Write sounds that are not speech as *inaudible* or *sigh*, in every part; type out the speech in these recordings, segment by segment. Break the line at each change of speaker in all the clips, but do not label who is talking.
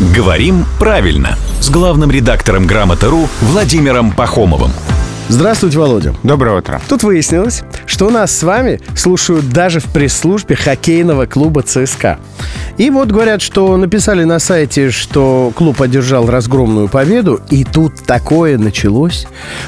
«Говорим правильно» с главным редактором «Грамоты.ру» Владимиром Пахомовым.
Здравствуйте, Володя.
Доброе утро.
Тут выяснилось, что у нас с вами слушают даже в пресс-службе хоккейного клуба ЦСКА. И вот говорят, что написали на сайте, что клуб одержал разгромную победу, и тут такое началось.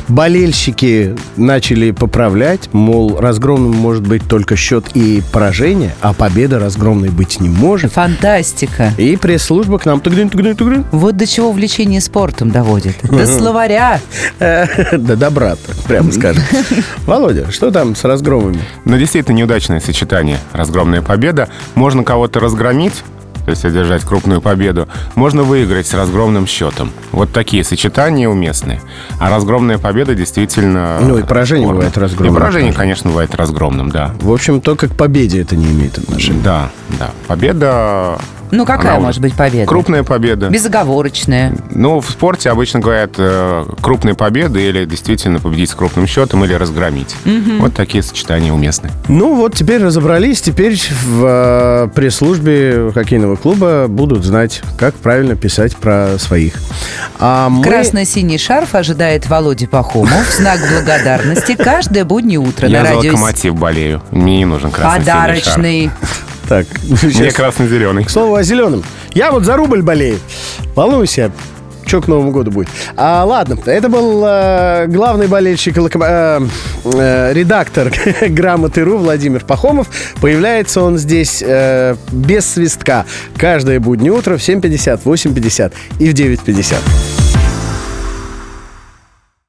Болельщики начали поправлять, мол, разгромным может быть только счет и поражение, а победа разгромной быть не может.
Фантастика.
И пресс-служба к нам тугрин, тугрин, тугрин.
Вот до чего увлечение спортом доводит. До словаря. *laughs*
До добра прямо скажем. *laughs* Володя, что там с разгромами?
Ну, действительно, неудачное сочетание. Разгромная победа. Можно кого-то разгромить, то есть одержать крупную победу, можно выиграть с разгромным счетом. Вот такие сочетания уместные. А разгромная победа действительно...
Ну и поражение спорно. бывает разгромным.
И поражение, конечно, бывает разгромным, да.
В общем, только к победе это не имеет отношения.
Да, да. Победа
ну, какая Она может быть победа?
Крупная победа.
Безоговорочная.
Ну, в спорте обычно говорят э, крупная победа или действительно победить с крупным счетом или разгромить. Угу. Вот такие сочетания уместны.
Ну, вот теперь разобрались. Теперь в э, пресс-службе хоккейного клуба будут знать, как правильно писать про своих.
А мы... Красно-синий шарф ожидает Володя Пахомов в знак благодарности каждое буднее утро
Я
на радио.
Я за локомотив болею. Мне не нужен красный
Подарочный.
Так, *laughs*
Мне красно-зеленый.
К слову о зеленом. Я вот за рубль болею. Волнуйся. Что к Новому году будет? А, ладно, это был э, главный болельщик, э, э, редактор *laughs* Грамоты.ру Владимир Пахомов. Появляется он здесь э, без свистка. Каждое буднее утро в 7.50, 8.50 и в 9.50.